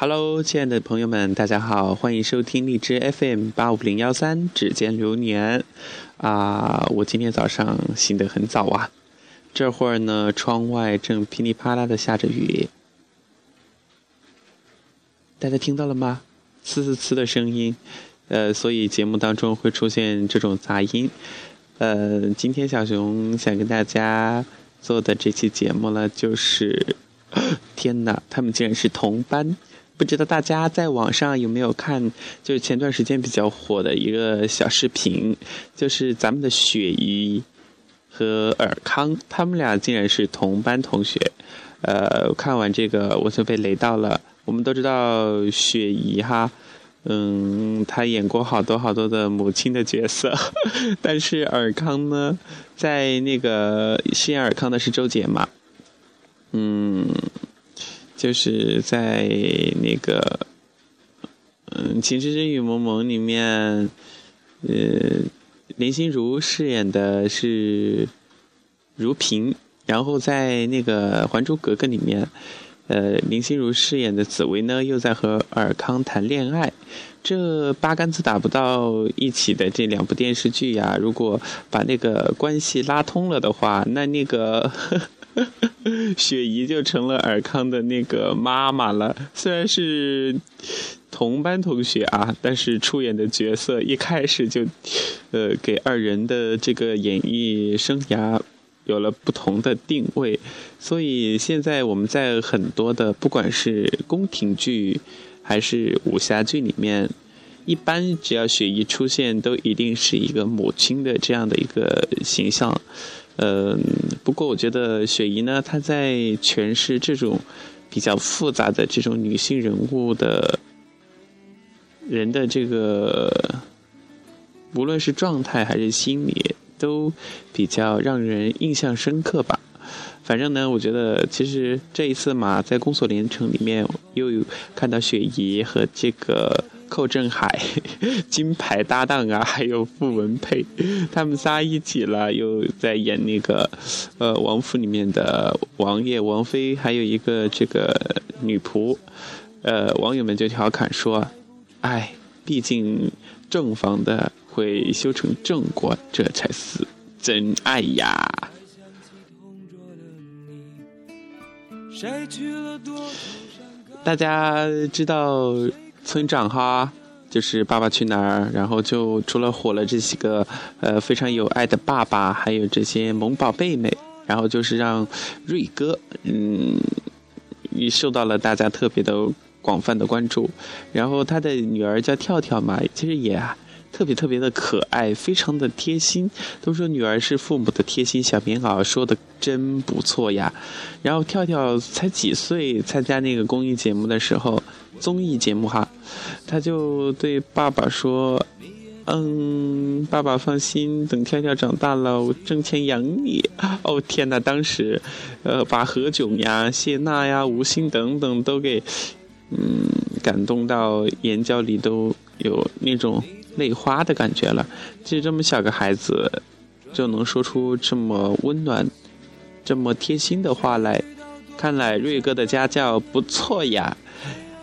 Hello，亲爱的朋友们，大家好，欢迎收听荔枝 FM 八五零幺三指尖流年啊！我今天早上醒得很早啊，这会儿呢，窗外正噼里啪啦的下着雨，大家听到了吗？呲呲呲的声音，呃，所以节目当中会出现这种杂音。呃，今天小熊想跟大家做的这期节目呢，就是 天哪，他们竟然是同班。不知道大家在网上有没有看，就是前段时间比较火的一个小视频，就是咱们的雪姨和尔康，他们俩竟然是同班同学。呃，看完这个我就被雷到了。我们都知道雪姨哈，嗯，她演过好多好多的母亲的角色，但是尔康呢，在那个饰演尔康的是周杰嘛，嗯。就是在那个，嗯，《情深深雨蒙蒙》里面，呃，林心如饰演的是如萍，然后在那个《还珠格格》里面，呃，林心如饰演的紫薇呢，又在和尔康谈恋爱。这八竿子打不到一起的这两部电视剧呀，如果把那个关系拉通了的话，那那个。雪姨就成了尔康的那个妈妈了。虽然是同班同学啊，但是出演的角色一开始就，呃，给二人的这个演艺生涯有了不同的定位。所以现在我们在很多的不管是宫廷剧还是武侠剧里面，一般只要雪姨出现，都一定是一个母亲的这样的一个形象。嗯，不过我觉得雪姨呢，她在诠释这种比较复杂的这种女性人物的人的这个，无论是状态还是心理，都比较让人印象深刻吧。反正呢，我觉得其实这一次嘛，在《宫锁连城》里面又看到雪姨和这个。寇振海，金牌搭档啊，还有傅文佩，他们仨一起了，又在演那个，呃，王府里面的王爷、王妃，还有一个这个女仆，呃，网友们就调侃说：“哎，毕竟正房的会修成正果，这才是真爱呀。”大家知道。村长哈，就是《爸爸去哪儿》，然后就除了火了这几个呃非常有爱的爸爸，还有这些萌宝贝们，然后就是让瑞哥，嗯，也受到了大家特别的广泛的关注。然后他的女儿叫跳跳嘛，其实也。特别特别的可爱，非常的贴心。都说女儿是父母的贴心小棉袄，说的真不错呀。然后跳跳才几岁，参加那个公益节目的时候，综艺节目哈，他就对爸爸说：“嗯，爸爸放心，等跳跳长大了，我挣钱养你。”哦天哪，当时，呃，把何炅呀、谢娜呀、吴昕等等都给，嗯，感动到眼角里都有那种。泪花的感觉了，其实这么小个孩子，就能说出这么温暖、这么贴心的话来，看来瑞哥的家教不错呀。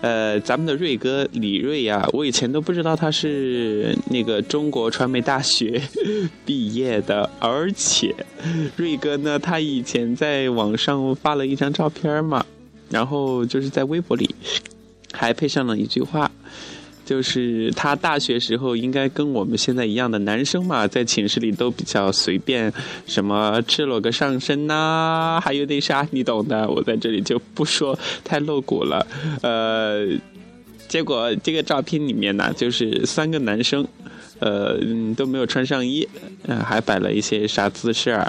呃，咱们的瑞哥李瑞呀，我以前都不知道他是那个中国传媒大学 毕业的，而且瑞哥呢，他以前在网上发了一张照片嘛，然后就是在微博里还配上了一句话。就是他大学时候应该跟我们现在一样的男生嘛，在寝室里都比较随便，什么赤裸个上身呐，还有那啥，你懂的。我在这里就不说太露骨了。呃，结果这个照片里面呢，就是三个男生，呃，都没有穿上衣，嗯，还摆了一些啥姿势。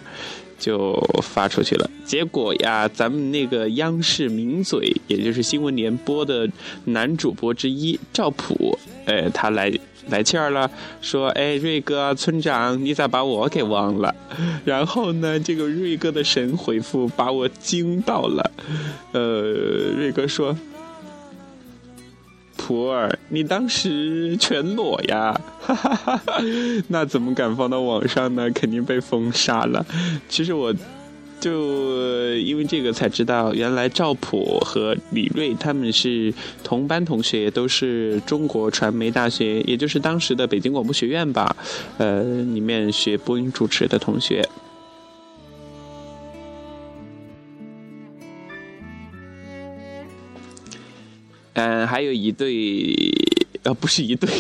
就发出去了，结果呀，咱们那个央视名嘴，也就是新闻联播的男主播之一赵普，哎，他来来气儿了，说，哎，瑞哥，村长，你咋把我给忘了？然后呢，这个瑞哥的神回复把我惊到了，呃，瑞哥说。普洱，你当时全裸呀？哈哈哈那怎么敢放到网上呢？肯定被封杀了。其实我就因为这个才知道，原来赵普和李锐他们是同班同学，都是中国传媒大学，也就是当时的北京广播学院吧，呃，里面学播音主持的同学。嗯，还有一对。啊，不是一对，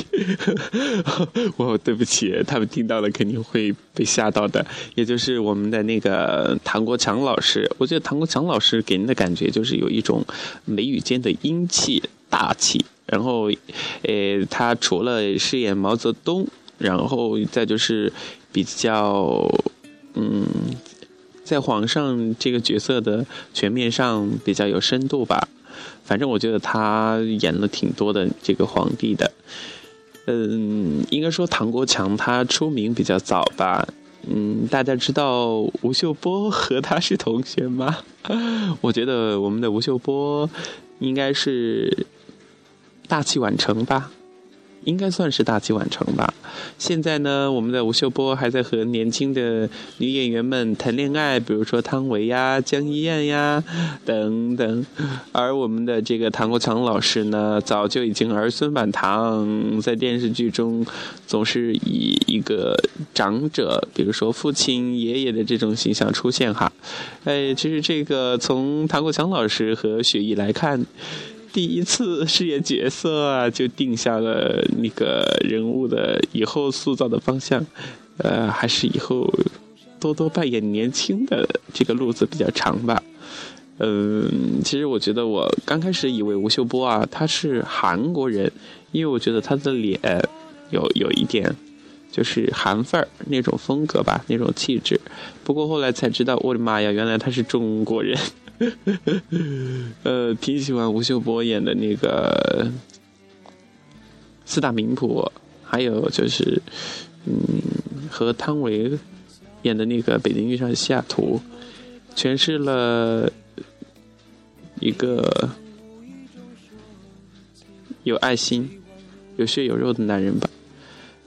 我对不起，他们听到了肯定会被吓到的。也就是我们的那个唐国强老师，我觉得唐国强老师给人的感觉就是有一种眉宇间的英气、大气。然后，呃，他除了饰演毛泽东，然后再就是比较，嗯，在皇上这个角色的全面上比较有深度吧。反正我觉得他演了挺多的这个皇帝的，嗯，应该说唐国强他出名比较早吧，嗯，大家知道吴秀波和他是同学吗？我觉得我们的吴秀波应该是大器晚成吧。应该算是大器晚成吧。现在呢，我们的吴秀波还在和年轻的女演员们谈恋爱，比如说汤唯呀、江一燕呀等等。而我们的这个唐国强老师呢，早就已经儿孙满堂，在电视剧中总是以一个长者，比如说父亲、爷爷的这种形象出现哈。哎，其实这个从唐国强老师和雪艺来看。第一次饰演角色啊，就定下了那个人物的以后塑造的方向，呃，还是以后多多扮演年轻的这个路子比较长吧。嗯，其实我觉得我刚开始以为吴秀波啊他是韩国人，因为我觉得他的脸有有一点就是韩范儿那种风格吧，那种气质。不过后来才知道，我的妈呀，原来他是中国人。呃，挺喜欢吴秀波演的那个四大名捕，还有就是，嗯，和汤唯演的那个《北京遇上西雅图》，诠释了一个有爱心、有血有肉的男人吧。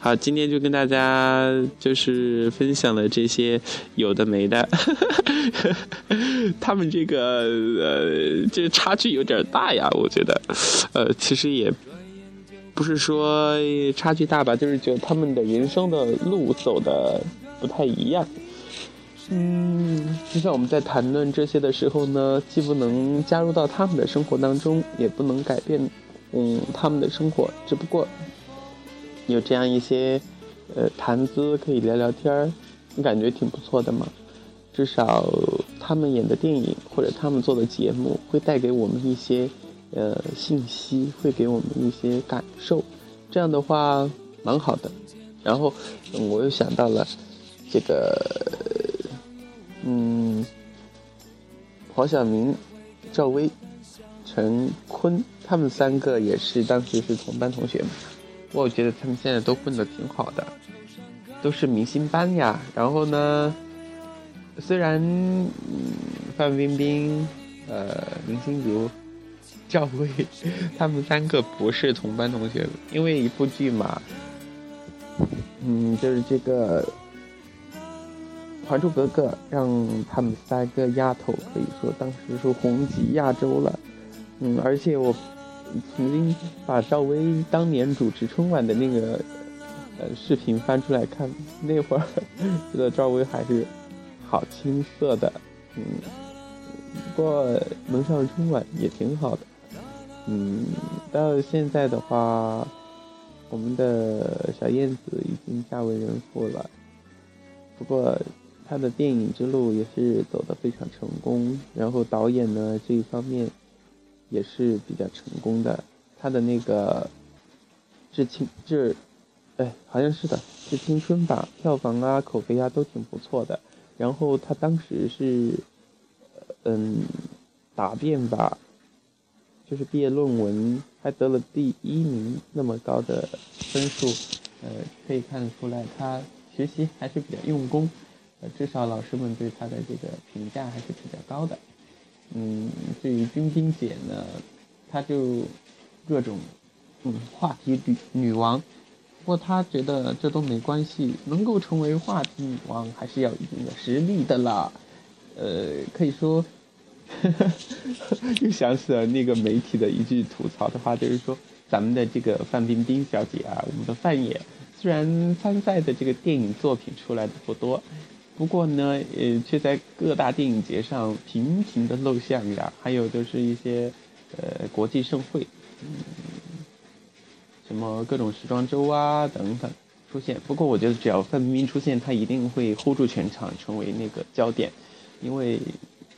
好，今天就跟大家就是分享了这些有的没的，他们这个呃，这差距有点大呀，我觉得，呃，其实也不是说差距大吧，就是觉得他们的人生的路走的不太一样。嗯，就像我们在谈论这些的时候呢，既不能加入到他们的生活当中，也不能改变嗯他们的生活，只不过。有这样一些，呃，谈资可以聊聊天儿，你感觉挺不错的嘛。至少他们演的电影或者他们做的节目会带给我们一些，呃，信息，会给我们一些感受。这样的话蛮好的。然后我又想到了这个，嗯，黄晓明、赵薇、陈坤，他们三个也是当时是同班同学嘛。我觉得他们现在都混得挺好的，都是明星班呀。然后呢，虽然嗯范冰冰、呃林心如、赵薇他们三个不是同班同学，因为一部剧嘛，嗯，就是这个《还珠格格》让他们三个丫头可以说当时是红极亚洲了。嗯，而且我。曾经把赵薇当年主持春晚的那个呃视频翻出来看，那会儿觉得赵薇还是好青涩的，嗯，不过能上春晚也挺好的，嗯，到现在的话，我们的小燕子已经嫁为人妇了，不过她的电影之路也是走得非常成功，然后导演呢这一方面。也是比较成功的，他的那个《致青致》，哎，好像是的，《致青春》吧，票房啊、口碑啊都挺不错的。然后他当时是，嗯，答辩吧，就是毕业论文还得了第一名，那么高的分数，呃，可以看得出来他学习还是比较用功，呃，至少老师们对他的这个评价还是比较高的。嗯，至于冰冰姐呢，她就各种嗯话题女女王，不过她觉得这都没关系，能够成为话题女王还是要一定的实力的啦。呃，可以说，又想起了那个媒体的一句吐槽的话，就是说咱们的这个范冰冰小姐啊，我们的范爷，虽然参赛的这个电影作品出来的不多，不过呢，呃，却在各大电影节上频频的露相呀，还有就是一些呃国际盛会，嗯，什么各种时装周啊等等。出现，不过我觉得只要范冰冰出现，她一定会 hold 住全场，成为那个焦点，因为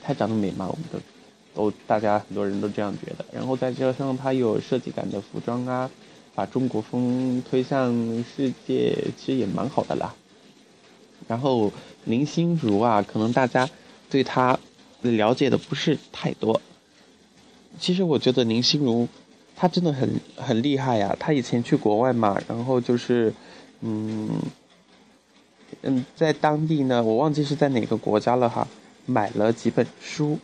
她长得美嘛，我们都都大家很多人都这样觉得。然后再加上她有设计感的服装啊，把中国风推向世界，其实也蛮好的啦。然后林心如啊，可能大家对她了解的不是太多。其实我觉得林心如她真的很很厉害呀，她以前去国外嘛，然后就是。嗯，嗯，在当地呢，我忘记是在哪个国家了哈，买了几本书。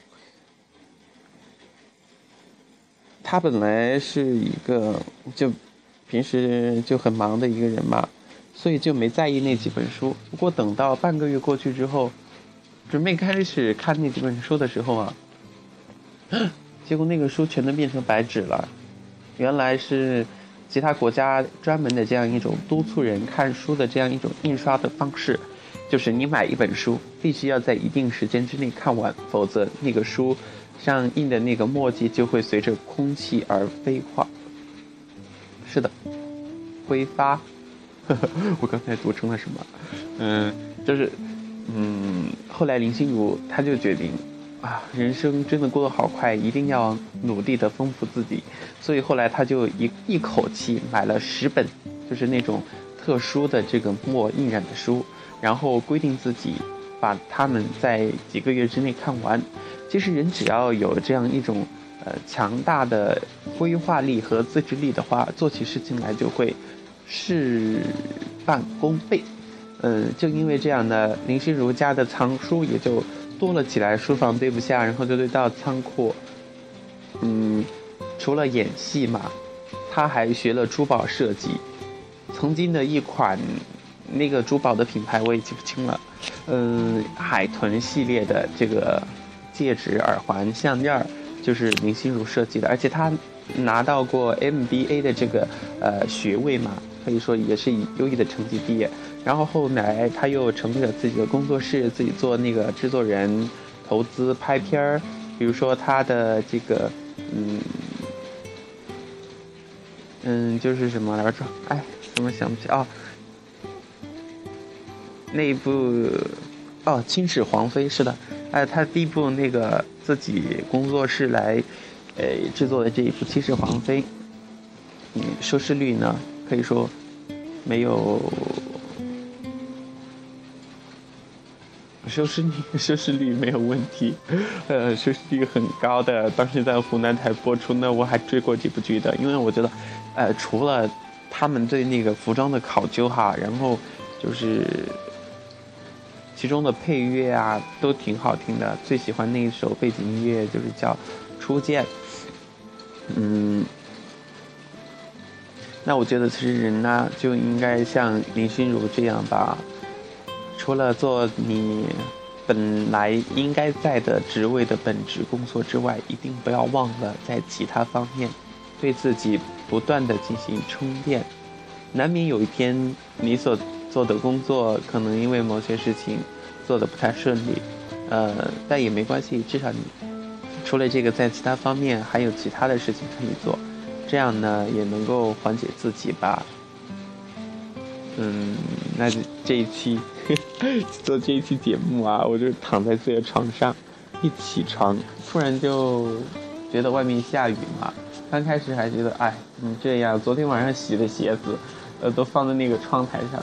他本来是一个就平时就很忙的一个人嘛，所以就没在意那几本书。不过等到半个月过去之后，准备开始看那几本书的时候啊，结果那个书全都变成白纸了，原来是。其他国家专门的这样一种督促人看书的这样一种印刷的方式，就是你买一本书，必须要在一定时间之内看完，否则那个书上印的那个墨迹就会随着空气而飞化。是的，挥发。我刚才读成了什么？嗯，就是，嗯，后来林心如她就决定。啊，人生真的过得好快，一定要努力的丰富自己。所以后来她就一一口气买了十本，就是那种特殊的这个墨印染的书，然后规定自己把它们在几个月之内看完。其实人只要有这样一种呃强大的规划力和自制力的话，做起事情来就会事半功倍。嗯，正因为这样呢，林心如家的藏书也就。多了起来，书房堆不下，然后就堆到仓库。嗯，除了演戏嘛，他还学了珠宝设计。曾经的一款那个珠宝的品牌我也记不清了。嗯，海豚系列的这个戒指、耳环、项链就是林心如设计的，而且她拿到过 MBA 的这个呃学位嘛，可以说也是以优异的成绩毕业。然后后来他又成立了自己的工作室，自己做那个制作人，投资拍片儿，比如说他的这个，嗯，嗯，就是什么来着？哎，怎么想不起啊？那一部哦，《青史皇妃》是的，哎，他第一部那个自己工作室来，呃，制作的这一部《七世皇妃》，嗯，收视率呢可以说没有。收视率 收视率没有问题，呃，收视率很高的。当时在湖南台播出呢，我还追过这部剧的，因为我觉得，呃，除了他们对那个服装的考究哈，然后就是其中的配乐啊都挺好听的。最喜欢那一首背景音乐就是叫《初见》。嗯，那我觉得其实人呢就应该像林心如这样吧。除了做你本来应该在的职位的本职工作之外，一定不要忘了在其他方面对自己不断的进行充电。难免有一天你所做的工作可能因为某些事情做的不太顺利，呃，但也没关系，至少你除了这个，在其他方面还有其他的事情可以做，这样呢也能够缓解自己吧。嗯，那这一期 做这一期节目啊，我就躺在自己的床上，一起床突然就觉得外面下雨嘛。刚开始还觉得哎，怎么这样？昨天晚上洗的鞋子，呃，都放在那个窗台上，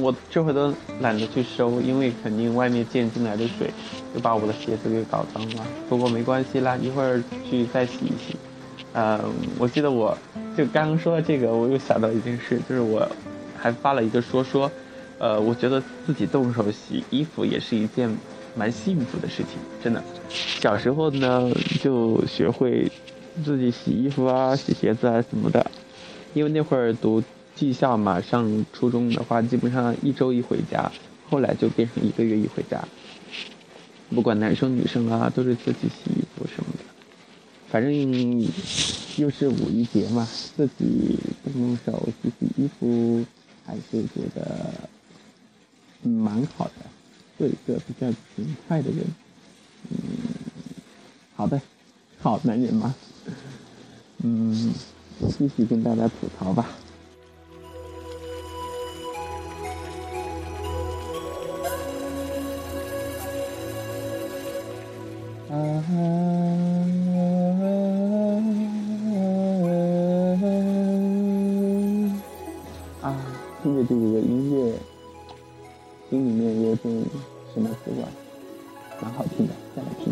我这会都懒得去收，因为肯定外面溅进来的水就把我的鞋子给搞脏了。不过没关系啦，一会儿去再洗一洗。呃，我记得我就刚刚说到这个，我又想到一件事，就是我。还发了一个说说，呃，我觉得自己动手洗衣服也是一件蛮幸福的事情，真的。小时候呢，就学会自己洗衣服啊、洗鞋子啊什么的，因为那会儿读技校嘛，上初中的话基本上一周一回家，后来就变成一个月一回家。不管男生女生啊，都是自己洗衣服什么的。反正又是五一节嘛，自己动动手洗洗衣服，还是觉得蛮好的。做一个比较勤快的人，嗯，好的，好男人嘛，嗯，继续跟大家吐槽吧。啊听着这个音乐，心里面有种什么滋味，蛮好听的，再来听。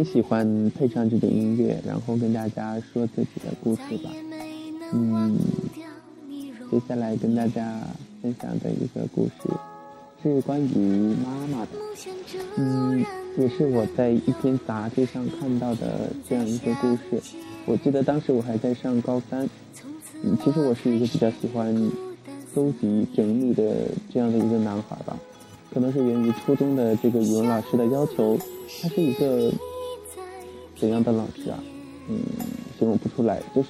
蛮喜欢配上这种音乐，然后跟大家说自己的故事吧。嗯，接下来跟大家。分享的一个故事，是关于妈妈的。嗯，也是我在一篇杂志上看到的这样一个故事。我记得当时我还在上高三。嗯，其实我是一个比较喜欢搜集整理的这样的一个男孩吧。可能是源于初中的这个语文老师的要求。他是一个怎样的老师啊？嗯，形容不出来。就是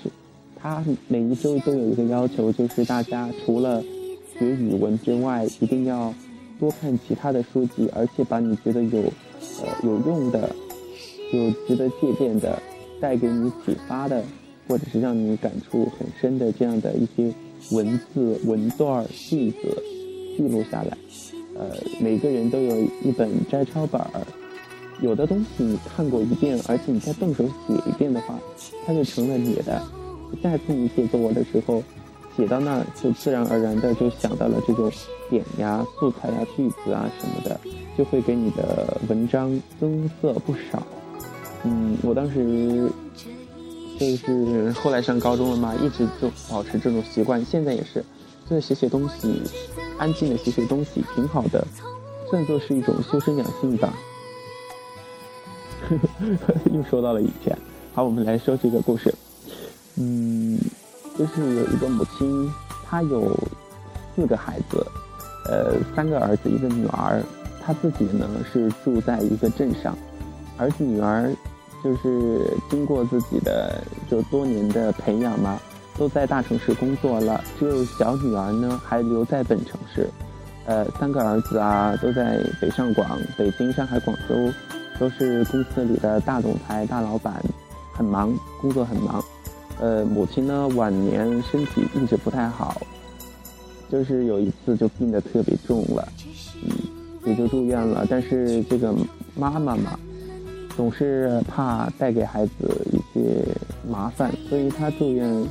他每一周都有一个要求，就是大家除了学语文之外，一定要多看其他的书籍，而且把你觉得有呃有用的、有值得借鉴的、带给你启发的，或者是让你感触很深的这样的一些文字、文段、句子记录下来。呃，每个人都有一本摘抄本儿，有的东西你看过一遍，而且你再动手写一遍的话，它就成了你的。下次你写作文的时候。写到那就自然而然的就想到了这种点呀、素材呀、句子啊什么的，就会给你的文章增色不少。嗯，我当时就是后来上高中了嘛，一直就保持这种习惯，现在也是，就是写写东西，安静的写写东西，挺好的，算作是一种修身养性吧。又说到了以前，好，我们来说这个故事。嗯。就是有一个母亲，她有四个孩子，呃，三个儿子，一个女儿。她自己呢是住在一个镇上，儿子女儿就是经过自己的就多年的培养嘛，都在大城市工作了。只有小女儿呢还留在本城市。呃，三个儿子啊都在北上广、北京、上海、广州，都是公司里的大总裁、大老板，很忙，工作很忙。呃，母亲呢晚年身体一直不太好，就是有一次就病得特别重了，嗯，也就住院了。但是这个妈妈嘛，总是怕带给孩子一些麻烦，所以她住院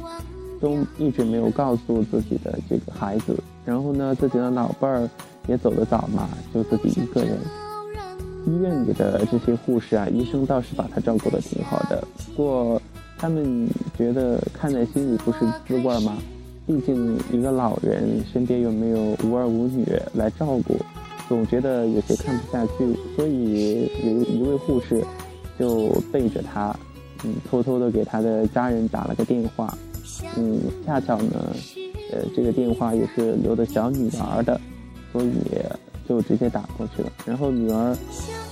都一直没有告诉自己的这个孩子。然后呢，自己的老伴儿也走得早嘛，就自己一个人。医院里的这些护士啊，医生倒是把她照顾得挺好的，不过。他们觉得看在心里不是滋味吗？毕竟一个老人身边又没有无儿无女来照顾，总觉得有些看不下去。所以有一位护士就背着他，嗯，偷偷的给他的家人打了个电话。嗯，恰巧呢，呃，这个电话也是留的小女儿的，所以就直接打过去了。然后女儿，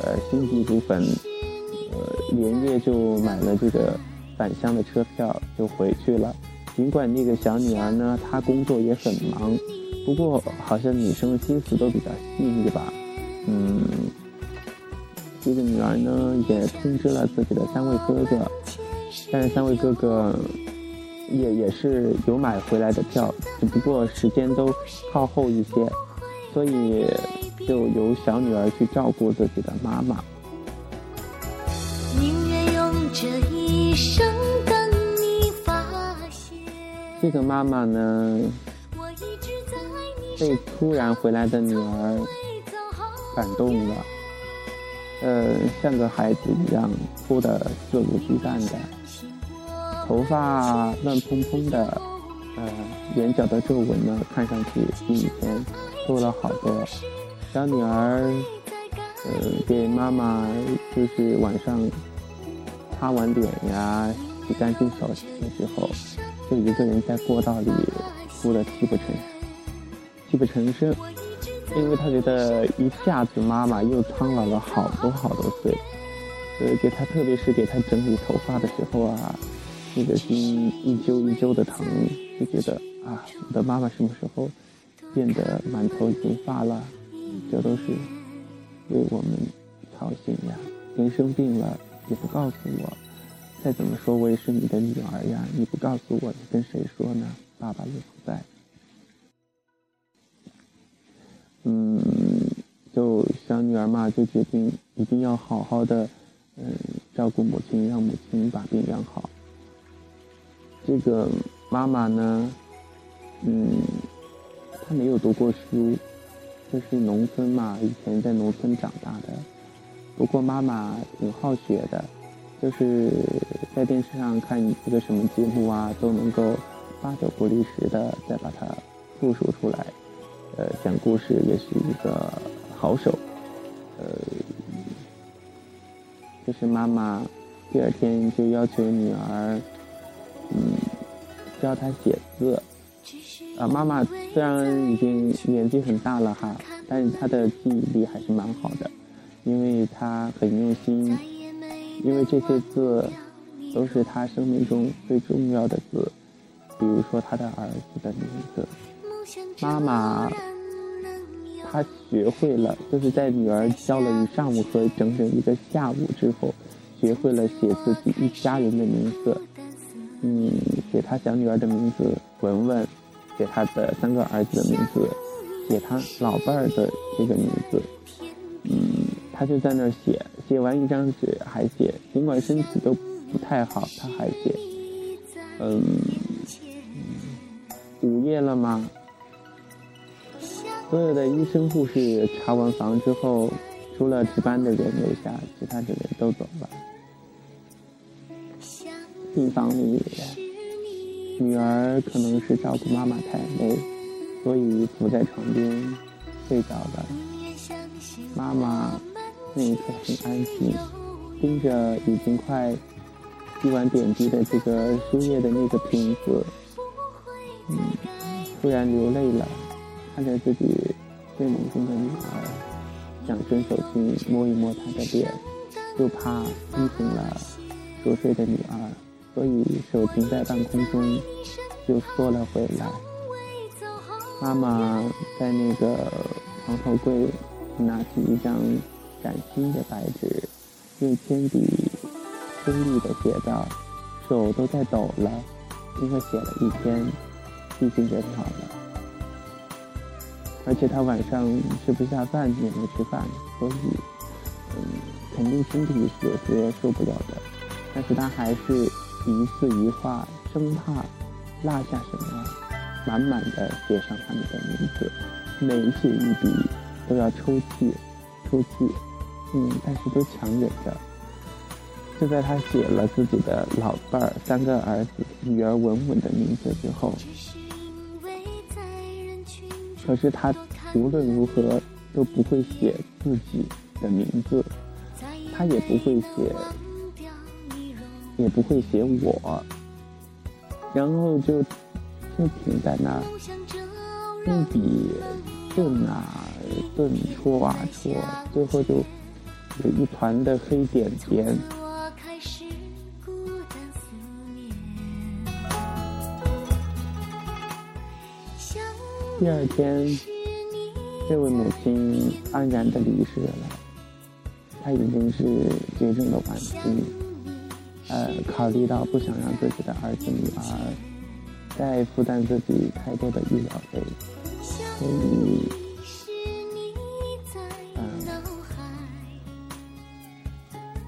呃，心急如焚，呃，连夜就买了这个。返乡的车票就回去了。尽管那个小女儿呢，她工作也很忙，不过好像女生的心思都比较细腻吧。嗯，这个女儿呢也通知了自己的三位哥哥，但是三位哥哥也也是有买回来的票，只不过时间都靠后一些，所以就由小女儿去照顾自己的妈妈。宁愿用这一生等你发现。这个妈妈呢，被突然回来的女儿感动了，呃，像个孩子一样哭得肆无忌惮的，头发乱蓬蓬的，呃，眼角的皱纹呢，看上去比以前多了好多。小女儿。呃，给妈妈就是晚上擦完脸呀，洗干净手的时候，就一个人在过道里哭得泣不成泣不成声，因为他觉得一下子妈妈又苍老了好多好多岁，呃，给他特别是给他整理头发的时候啊，那个心一揪一揪的疼，就觉得啊，我的妈妈什么时候变得满头银发了？这都是为我们操心呀！人生病了也不告诉我，再怎么说我也是你的女儿呀！你不告诉我，你跟谁说呢？爸爸也不在。嗯，就小女儿嘛，就决定一定要好好的，嗯，照顾母亲，让母亲把病养好。这个妈妈呢，嗯，她没有读过书。就是农村嘛，以前在农村长大的。不过妈妈挺好学的，就是在电视上看一个什么节目啊，都能够八九不离十的再把它复述出来。呃，讲故事也是一个好手。呃，就是妈妈第二天就要求女儿，嗯，教她写字。啊，妈妈虽然已经年纪很大了哈，但是她的记忆力还是蛮好的，因为她很用心，因为这些字都是她生命中最重要的字，比如说她的儿子的名字。妈妈她学会了，就是在女儿教了一上午和整整一个下午之后，学会了写自己一家人的名字，嗯，写她小女儿的名字文文。写他的三个儿子的名字，写他老伴儿的这个名字，嗯，他就在那儿写，写完一张纸还写，尽管身体都不太好，他还写，嗯，午夜了吗？所有的医生护士查完房之后，除了值班的人留下，其他的人都走了，病房里。女儿可能是照顾妈妈太累，所以伏在床边睡着了。妈妈那一刻很安静，盯着已经快滴完点滴的这个输液的那个瓶子，嗯，突然流泪了，看着自己睡梦中的女儿，想伸手去摸一摸她的脸，又怕惊醒了熟睡的女儿。所以手停在半空中，又缩了回来。妈妈在那个床头柜拿起一张崭新的白纸，用铅笔锋利的写道：“手都在抖了，因为写了一天，毕竟人老了。而且他晚上吃不下饭，也没吃饭，所以，嗯，肯定身体是有些受不了的。但是他还是。”一字一画，生怕落下什么，满满的写上他们的名字，每写一笔都要抽泣，抽泣，嗯，但是都强忍着。就在他写了自己的老伴儿、三个儿子、女儿文文的名字之后，可是他无论如何都不会写自己的名字，他也不会写。也不会写我，然后就就停在那儿，用笔顿啊顿戳啊戳，最后就有一团的黑点点。第二天，这位母亲安然的离世了，她已经是绝症的晚期。呃，考虑到不想让自己的儿子女儿再负担自己太多的医疗费，所以，嗯，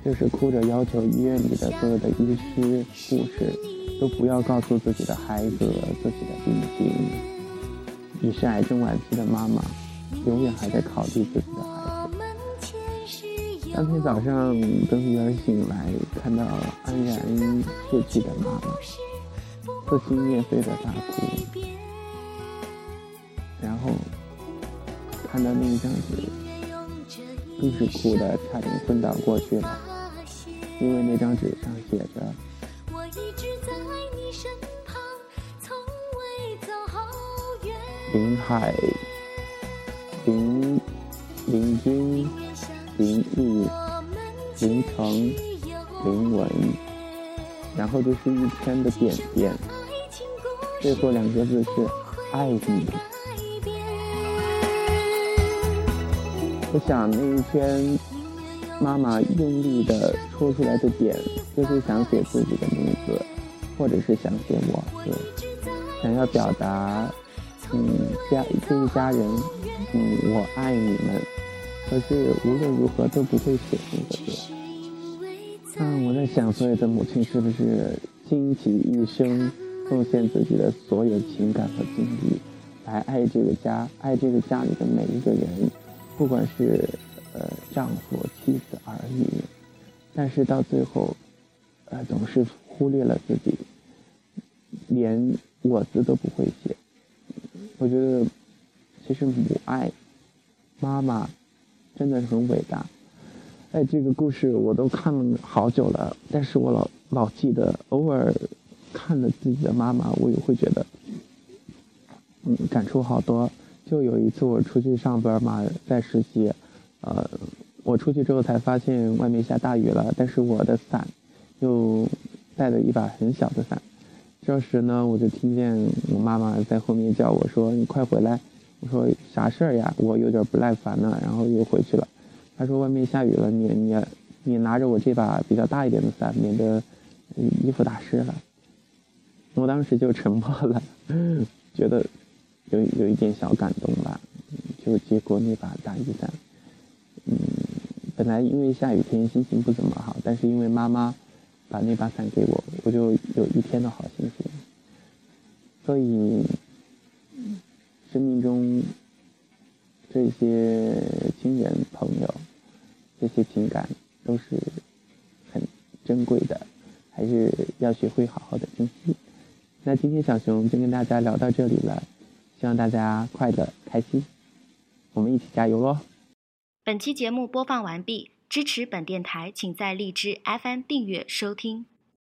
就是哭着要求医院里的所有的医师、护士都不要告诉自己的孩子自己的病情。你是癌症晚期的妈妈，永远还在考虑自己的孩子。当天早上，等女儿醒来，看到安然逝去的妈妈，撕心裂肺的大哭，然后看到那一张纸，更是哭的差点昏倒过去了。因为那张纸上写着：“林海、林林君、林毅、林成、林文，然后就是一圈的点点，最后两个字是‘爱你’。我想那一天。”妈妈用力的戳出来的点，就是想写自己的名字，或者是想写我，想要表达，嗯，家这一家人，嗯，我爱你们。可是无论如何都不会写那个字。嗯，我在想，所有的母亲是不是倾其一生，奉献自己的所有情感和精力，来爱这个家，爱这个家里的每一个人，不管是。呃，丈夫、妻子、儿女，但是到最后，呃，总是忽略了自己，连我字都不会写。我觉得，其实母爱，妈妈，真的很伟大。哎，这个故事我都看了好久了，但是我老老记得，偶尔看了自己的妈妈，我也会觉得，嗯，感触好多。就有一次我出去上班嘛，在实习。呃，我出去之后才发现外面下大雨了，但是我的伞又带了一把很小的伞。这时呢，我就听见我妈妈在后面叫我说：“你快回来！”我说：“啥事儿呀？”我有点不耐烦了，然后又回去了。他说：“外面下雨了，你你你拿着我这把比较大一点的伞，免得衣服打湿了。”我当时就沉默了，觉得有有一点小感动吧，就接过那把大雨伞。嗯，本来因为下雨天心情不怎么好，但是因为妈妈把那把伞给我，我就有一天的好心情。所以，生命中这些亲人朋友，这些情感都是很珍贵的，还是要学会好好的珍惜。那今天小熊就跟大家聊到这里了，希望大家快乐开心，我们一起加油喽！本期节目播放完毕，支持本电台，请在荔枝 FM 订阅收听。